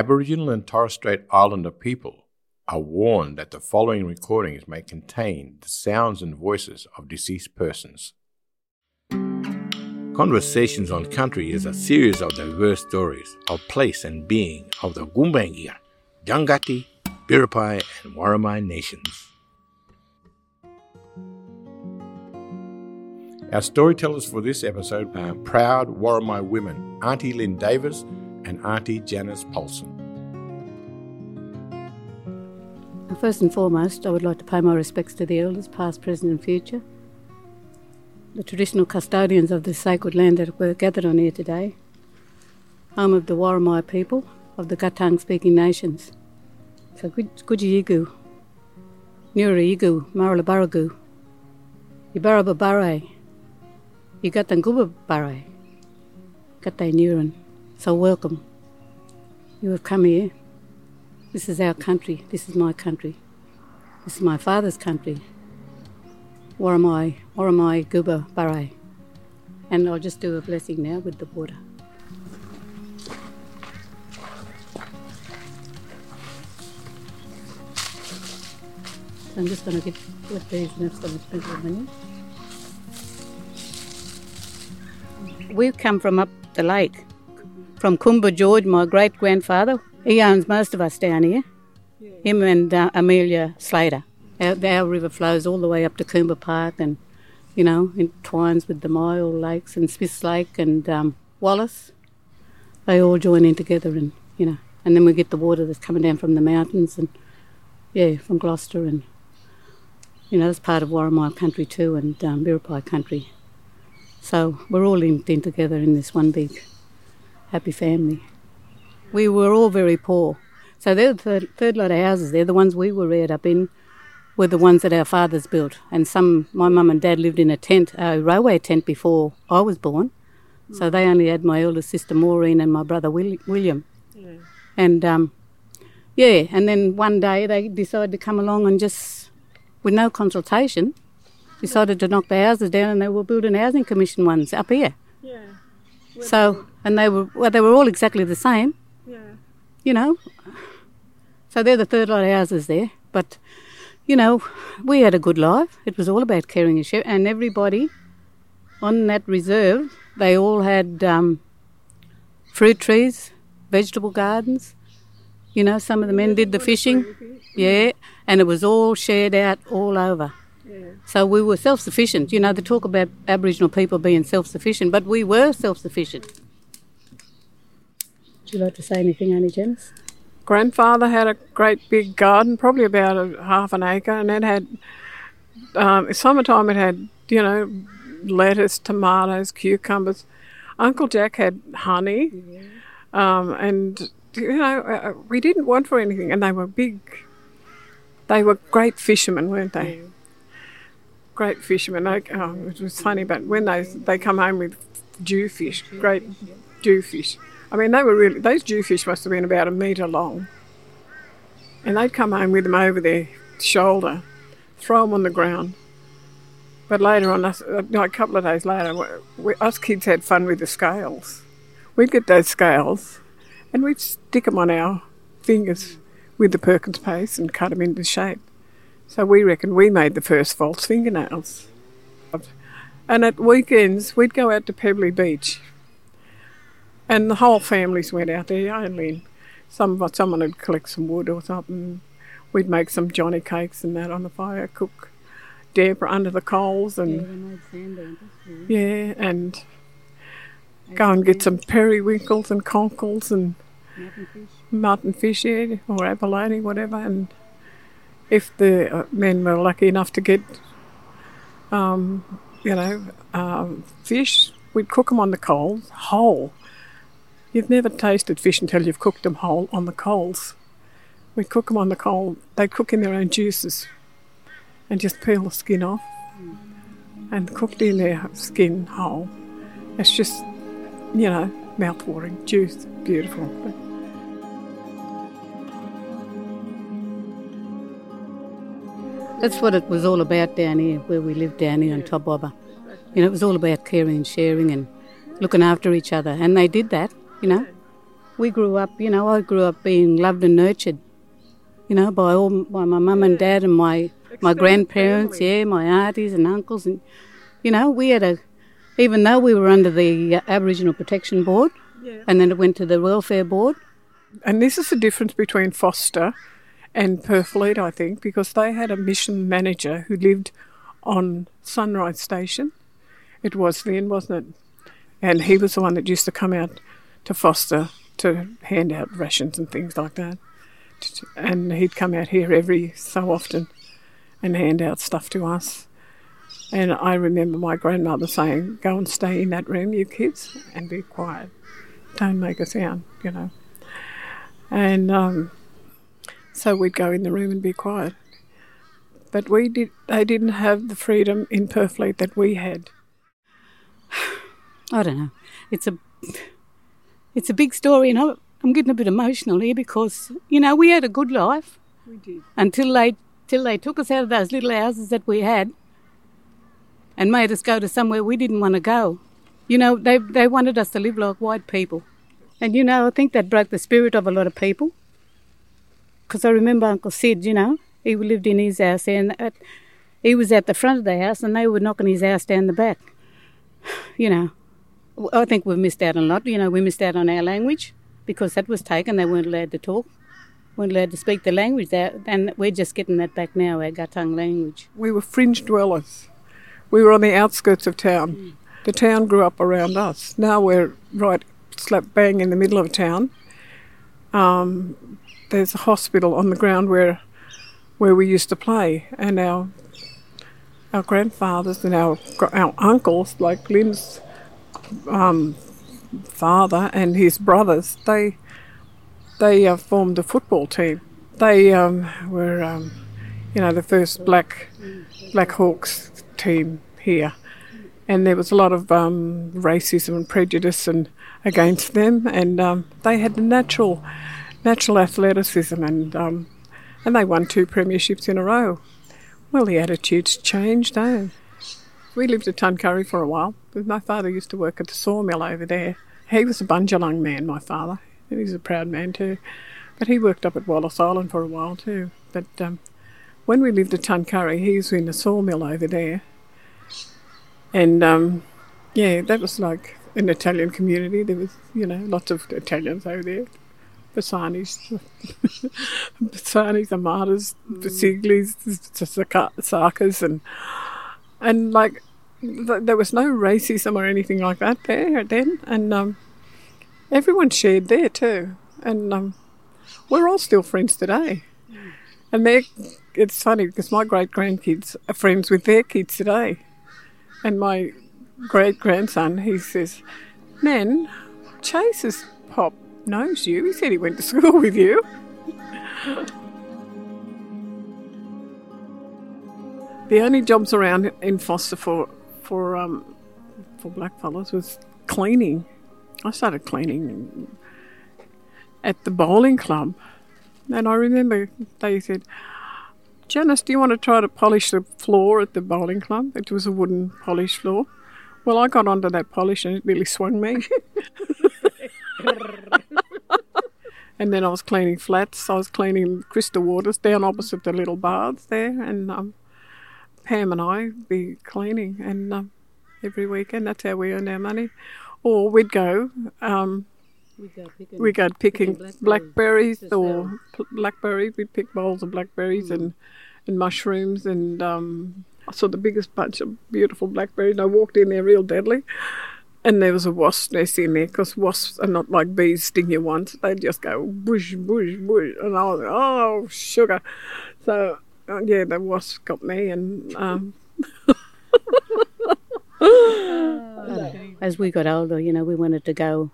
Aboriginal and Torres Strait Islander people are warned that the following recordings may contain the sounds and voices of deceased persons. Conversations on Country is a series of diverse stories of place and being of the Gumbaynggirr, Jangati, Biripi, and Worimi nations. Our storytellers for this episode are proud Worimi women, Auntie Lyn Davis and Auntie Janice Paulson. First and foremost, I would like to pay my respects to the elders, past, present, and future, the traditional custodians of this sacred land that we're gathered on here today, home of the Worimi people of the Gathang speaking nations. So, Gujiyigu, Nuriyigu, Maralabaragu, Ibarababare, Yugatanguba Bare, Nuran. So, welcome. You have come here. This is our country. This is my country. This is my father's country. Worimi, Worimi Guba Bare. And I'll just do a blessing now with the water. I'm just going to get with these and it's going to sprinkle them. We've come from up the lake, from Kumba George, my great grandfather. He owns most of us down here. Him and uh, Amelia Slater. Our, our, river flows all the way up to Coomba Park and, you know, entwines with the Myall Lakes and Smiths Lake and um, Wallis. They all join in together and, you know, and then we get the water that's coming down from the mountains and, yeah, from Gloucester and, you know, that's part of Worimi country too and um, country. So we're all linked in together in this one big happy family. We were all very poor. So they're the third, lot of houses. They're the ones we were reared up in were the ones that our fathers built. And some, my mum and dad lived in a tent, a railway tent before I was born. So they only had my elder sister Maureen and my brother William. Yeah. And um, yeah, and then one day they decided to come along and just, with no consultation, decided to knock the houses down and they were building housing commission ones up here. Yeah. So, and they were, well, they were all exactly the same. Yeah. You know. So they're the third lot of houses there. But you know, we had a good life. It was all about caring and sharing. And everybody on that reserve, they all had um, fruit trees, vegetable gardens. You know, some of the men did the fishing. Yeah, and it was all shared out all over. So we were self sufficient. You know, they talk about Aboriginal people being self sufficient, but we were self sufficient. Would you like to say anything, Annie Janice? grandfather had a great big garden, probably about a half an acre, and it had um, summertime. It had you know lettuce, tomatoes, cucumbers. Uncle Jack had honey, um, and you know uh, uh, we didn't want for anything, and they were big. They were great fishermen, weren't they? Yeah. Great fishermen. Oh, it was funny, but when they they come home with jewfish, great jewfish I mean, they were really, those jewfish must have been about a metre long. And they'd come home with them over their shoulder, throw them on the ground. But later on, us, a couple of days later, we, us kids had fun with the scales. We'd get those scales and we'd stick them on our fingers with the Perkins paste and cut them into shape. So we reckon we made the first false fingernails. And at weekends, we'd go out to Pebbly Beach and the whole families went out there. Only some someone would collect some wood or something. We'd make some Johnny cakes and that on the fire, cook damper under the coals, and yeah, yeah and go and get some periwinkles and conkles and mutton fish, yeah, or abalone, whatever. And if the uh, men were lucky enough to get, um, you know, um, fish, we'd cook them on the coals whole You've never tasted fish until you've cooked them whole on the coals. We cook them on the coal, they cook in their own juices and just peel the skin off and cooked in their skin whole. It's just, you know, mouth-watering, juice, beautiful. That's what it was all about down here, where we lived down here on Tobwabba. You know, it was all about caring and sharing and looking after each other, and they did that you know. we grew up, you know, I grew up being loved and nurtured, you know, by all by my mum and dad and my my grandparents, family. yeah, my aunties and uncles, and you know, we had a, even though we were under the uh, Aboriginal Protection Board, Yeah. and then it went to the Welfare Board. And this is the difference between Forster and Purfleet, I think, because they had a mission manager who lived on Sunrise Station. It was then, wasn't it? And he was the one that used to come out to Forster to hand out rations and things like that. And he'd come out here every so often and hand out stuff to us. And I remember my grandmother saying, Go and stay in that room, you kids, and be quiet. Don't make a sound, you know. And um, so we'd go in the room and be quiet. But we did. They didn't have the freedom in Purfleet that we had. I don't know. It's a it's a big story, and I'm getting a bit emotional here because you know we had a good life We did. until they till they took us out of those little houses that we had and made us go to somewhere we didn't want to go. You know, they they wanted us to live like white people, and you know I think that broke the spirit of a lot of people. Because I remember Uncle Sid, you know, he lived in his house and at, he was at the front of the house, and they were knocking his house down the back. You know, I think we've missed out on a lot. You know, we missed out on our language because that was taken. They weren't allowed to talk, weren't allowed to speak the language. And we're just getting that back now, our Gathang language. We were fringe dwellers. We were on the outskirts of town. The town grew up around us. Now we're right slap bang in the middle of town. Um, there's a hospital on the ground where where we used to play, and our our grandfathers and our our uncles, like Lynn's um, father and his brothers, they they uh, formed a football team. They um, were, um, you know, the first black Black Hawks team here, and there was a lot of um, racism and prejudice and against them, and um, they had the natural natural athleticism, and um, and they won two premierships in a row. Well, the attitudes changed, eh? We lived at Tuncurry for a while. My father used to work at the sawmill over there. He was a Bundjalung man, my father. He was a proud man too. But he worked up at Wallis Island for a while too. But um, when we lived at Tuncurry, he was in the sawmill over there. And um, yeah, that was like an Italian community. There was, you know, lots of Italians over there. Basanis, Basanis, Amadas, Basiglis, Sakas, and and like th- there was no racism or anything like that there then, and um, everyone shared there too, and um, we're all still friends today. And they it's funny because my great grandkids are friends with their kids today, and my great grandson he says, "Nan, Chase's pop knows you. He said he went to school with you." The only jobs around in Forster for for um, for blackfellas was cleaning. I started cleaning at the bowling club, and I remember they said, "Janice, do you want to try to polish the floor at the bowling club?" It was a wooden polished floor. Well, I got onto that polish, and it really swung me. and then I was cleaning flats. I was cleaning crystal waters down opposite the little baths there, and um, Pam and I be cleaning, and um, every weekend that's how we earned our money. Or we'd go, um, We go picking. we go picking Picking blackberries, blackberries or pl- blackberries. We'd pick bowls of blackberries and and mushrooms, and um, I saw the biggest bunch of beautiful blackberries. And I walked in there real deadly. And there was a wasp nest in there because wasps are not like bees sting you once. They just go bush, bush, bush. And I was like, oh, sugar. So, uh, yeah, the wasp got me. And um, As we got older, you know, we wanted to go.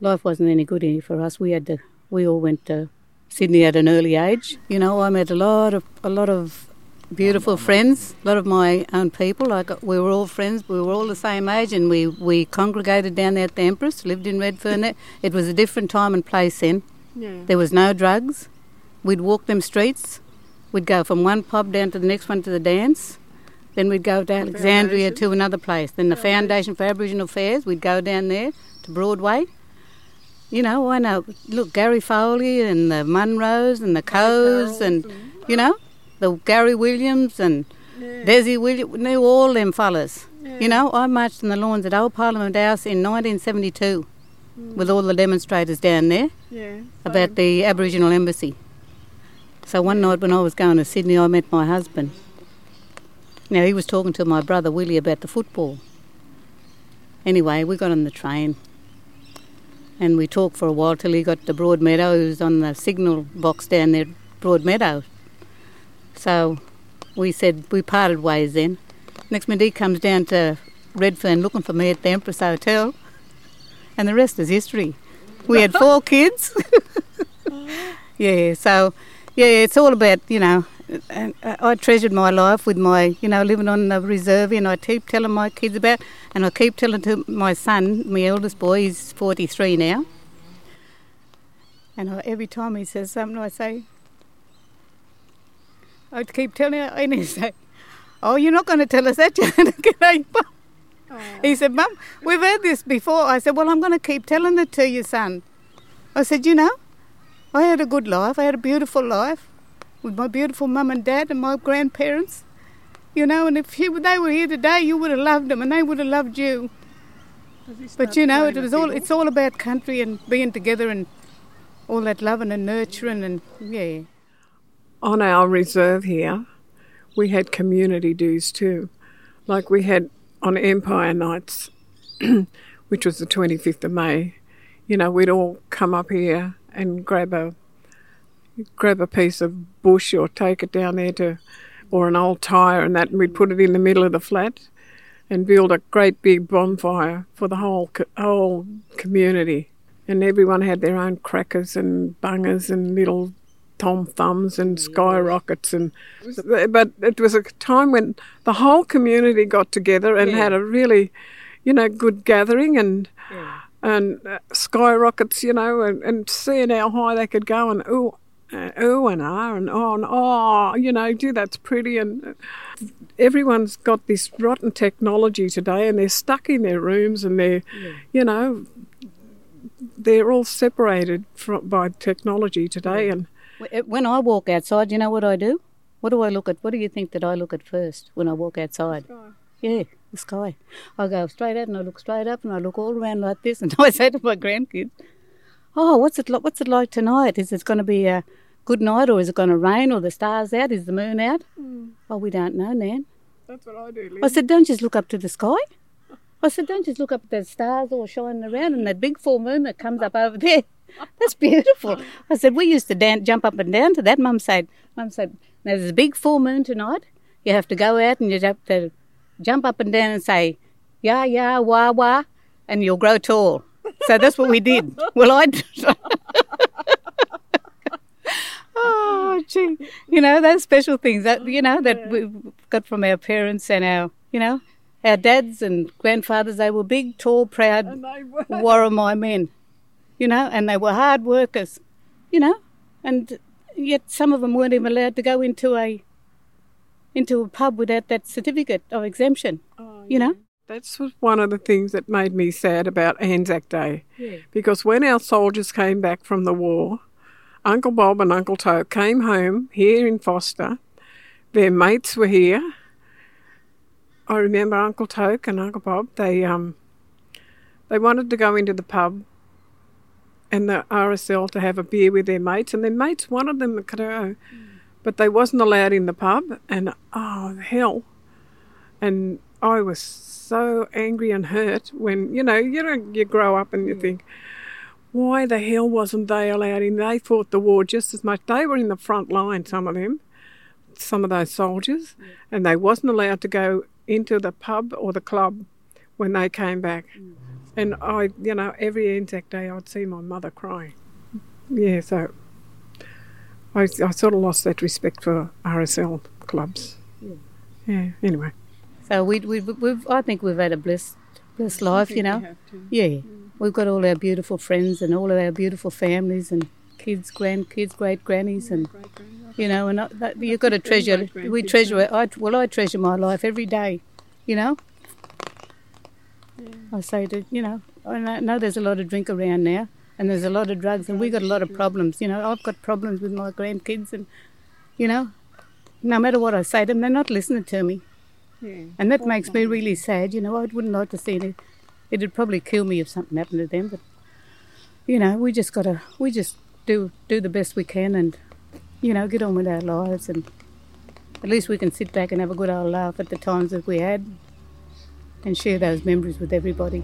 Life wasn't any good here for us. We had to. We all went to Sydney at an early age. You know, I met a lot of a lot of beautiful friends. A lot of my own people. Like uh, we were all friends. We were all the same age, and we we congregated down there at the Empress. Lived in Redfern. There. It was a different time and place then. yeah. There was no drugs. We'd walk them streets. We'd go from one pub down to the next one to the dance. Then we'd go to Alexandria Foundation. to another place. Then the Foundation for Aboriginal Affairs, we'd go down there to Broadway. you know, I know. Look, Gary Foley and the Munros and the Coes and, you know, the Gary Williams and Desi Williams knew all them fellas. You know, I marched in the lawns at Old Parliament House in 1972 with all the demonstrators down there Yeah. about the Aboriginal embassy. So one night when I was going to Sydney, I met my husband. Now he was talking to my brother Willie about the football. Anyway, we got on the train and we talked for a while till he got to Broadmeadows on the signal box down there, Broadmeadows. So we said we parted ways then. Next minute he comes down to Redfern looking for me at the Empress Hotel, and the rest is history. We had four kids. yeah, so yeah, it's all about you know. And I I treasured my life with my, you know, living on the reserve, and I keep telling my kids about, and I keep telling to my son, my eldest boy, he's 43 now, and I, every time he says something, I say, I keep telling him, and he say, "Oh, you're not going to tell us that, you're going to get a Oh. He said, Mum, we've heard this before. I said, Well, I'm going to keep telling it to you, son. I said, You know, I had a good life. I had a beautiful life with my beautiful mum and dad and my grandparents. You know, and if you, they were here today, you would have loved them and they would have loved you. But you know, it was all, it's all about country and being together and all that loving and nurturing and, yeah. On our reserve here, we had community dues too. Like we had on Empire Nights, which was the 25th of May, you know, we'd all come up here and grab a grab a piece of bush or take it down there to, or an old tyre and that, and we'd put it in the middle of the flat and build a great big bonfire for the whole whole community. And everyone had their own crackers and bungers and little tom thumbs and skyrockets and but it was a time when the whole community got together and had a really you know good gathering and and uh, skyrockets you know and, and seeing how high they could go and ooh uh, ooh and ah and oh and oh you know gee that's pretty and uh, everyone's got this rotten technology today and they're stuck in their rooms and they're you know they're all separated from by technology today and When I walk outside, you know what I do? What do I look at? What do you think that I look at first when I walk outside? Yeah, the sky. I go straight out and I look straight up and I look all around like this and I say to my grandkids, "Oh, what's it like? What's it like tonight? Is it going to be a good night or is it going to rain or the stars out? Is the moon out? Mm. Oh, we don't know, Nan. that's what I do I said, don't just look up to the sky. I said, don't just look up at the stars all shining around and that big full moon that comes up over there. That's beautiful. I said, we used to dan- jump up and down to that. Mum said, Mum said, now there's a big full moon tonight. You have to go out and you have to jump up and down and say, yeah, yeah, wah, wah, and you'll grow tall. So that's what we did. Well, I. oh, gee. You know, those special things that, you know, that we got from our parents and our, you know, our dads and grandfathers, they were big, tall, proud Worimi men, you know, and they were hard workers, you know, and yet some of them weren't even allowed to go into a into a pub without that certificate of exemption, you know. That's one of the things that made me sad about Anzac Day. Because when our soldiers came back from the war, Uncle Bob and Uncle Toke came home here in Forster. Their mates were here. I remember Uncle Toke and Uncle Bob. They um, they wanted to go into the pub and the RSL to have a beer with their mates, and their mates wanted them to go, but they wasn't allowed in the pub. And oh hell! And I was so angry and hurt when you know you know you grow up and you mm. think, why the hell wasn't they allowed in? They fought the war just as much. They were in the front line, some of them, some of those soldiers, mm. and they wasn't allowed to go into the pub or the club when they came back. Mm. And I, you know, every Anzac Day I'd see my mother crying. Yeah, so I, I sort of lost that respect for RSL clubs. Yeah, anyway. So we, we, we've, I think we've had a blessed, blessed life, you know. Yeah, we've got all our beautiful friends and all of our beautiful families and kids, grandkids, great grannies, and you know, and I- that, you've got to treasure. We treasure it. I, well, I treasure my life every day, you know. I say to you know, I know- there's a lot of drink around now, and there's a lot of drugs, and we got a lot of problems. You know, I've got problems with my grandkids, and you know, no matter what I say to them, they're not listening to me, Yeah. and that makes me really sad. You know, I wouldn't like to see it. It'd probably kill me if something happened to them, but you know, we just gotta, we just do do the best we can, and you know, get on with our lives, and at least we can sit back and have a good old laugh at the times that we had, and share those memories with everybody.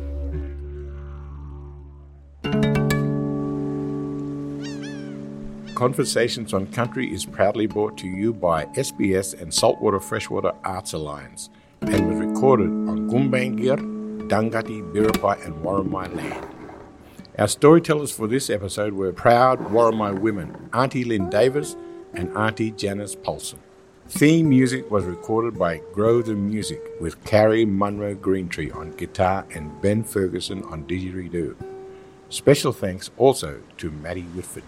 Conversations on Country is proudly brought to you by SBS and Saltwater Freshwater Arts Alliance and was recorded on Gumbaynggirr, Dangati, Biripi, and Worimi land. Our storytellers for this episode were proud Worimi women, Auntie Lyn Davis and Auntie Janice Paulson. Theme music was recorded by Grow the Music with Carrie Munro Greentree on guitar and Ben Ferguson on didgeridoo. Special thanks also to Maddie Whitford.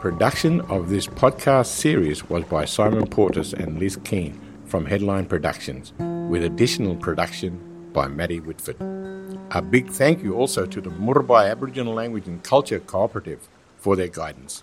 Production of this podcast series was by Simon Portis and Liz Keane from Headline Productions, with additional production by Maddie Whitford. A big thank you also to the Muurrbay Aboriginal Language and Culture Cooperative for their guidance.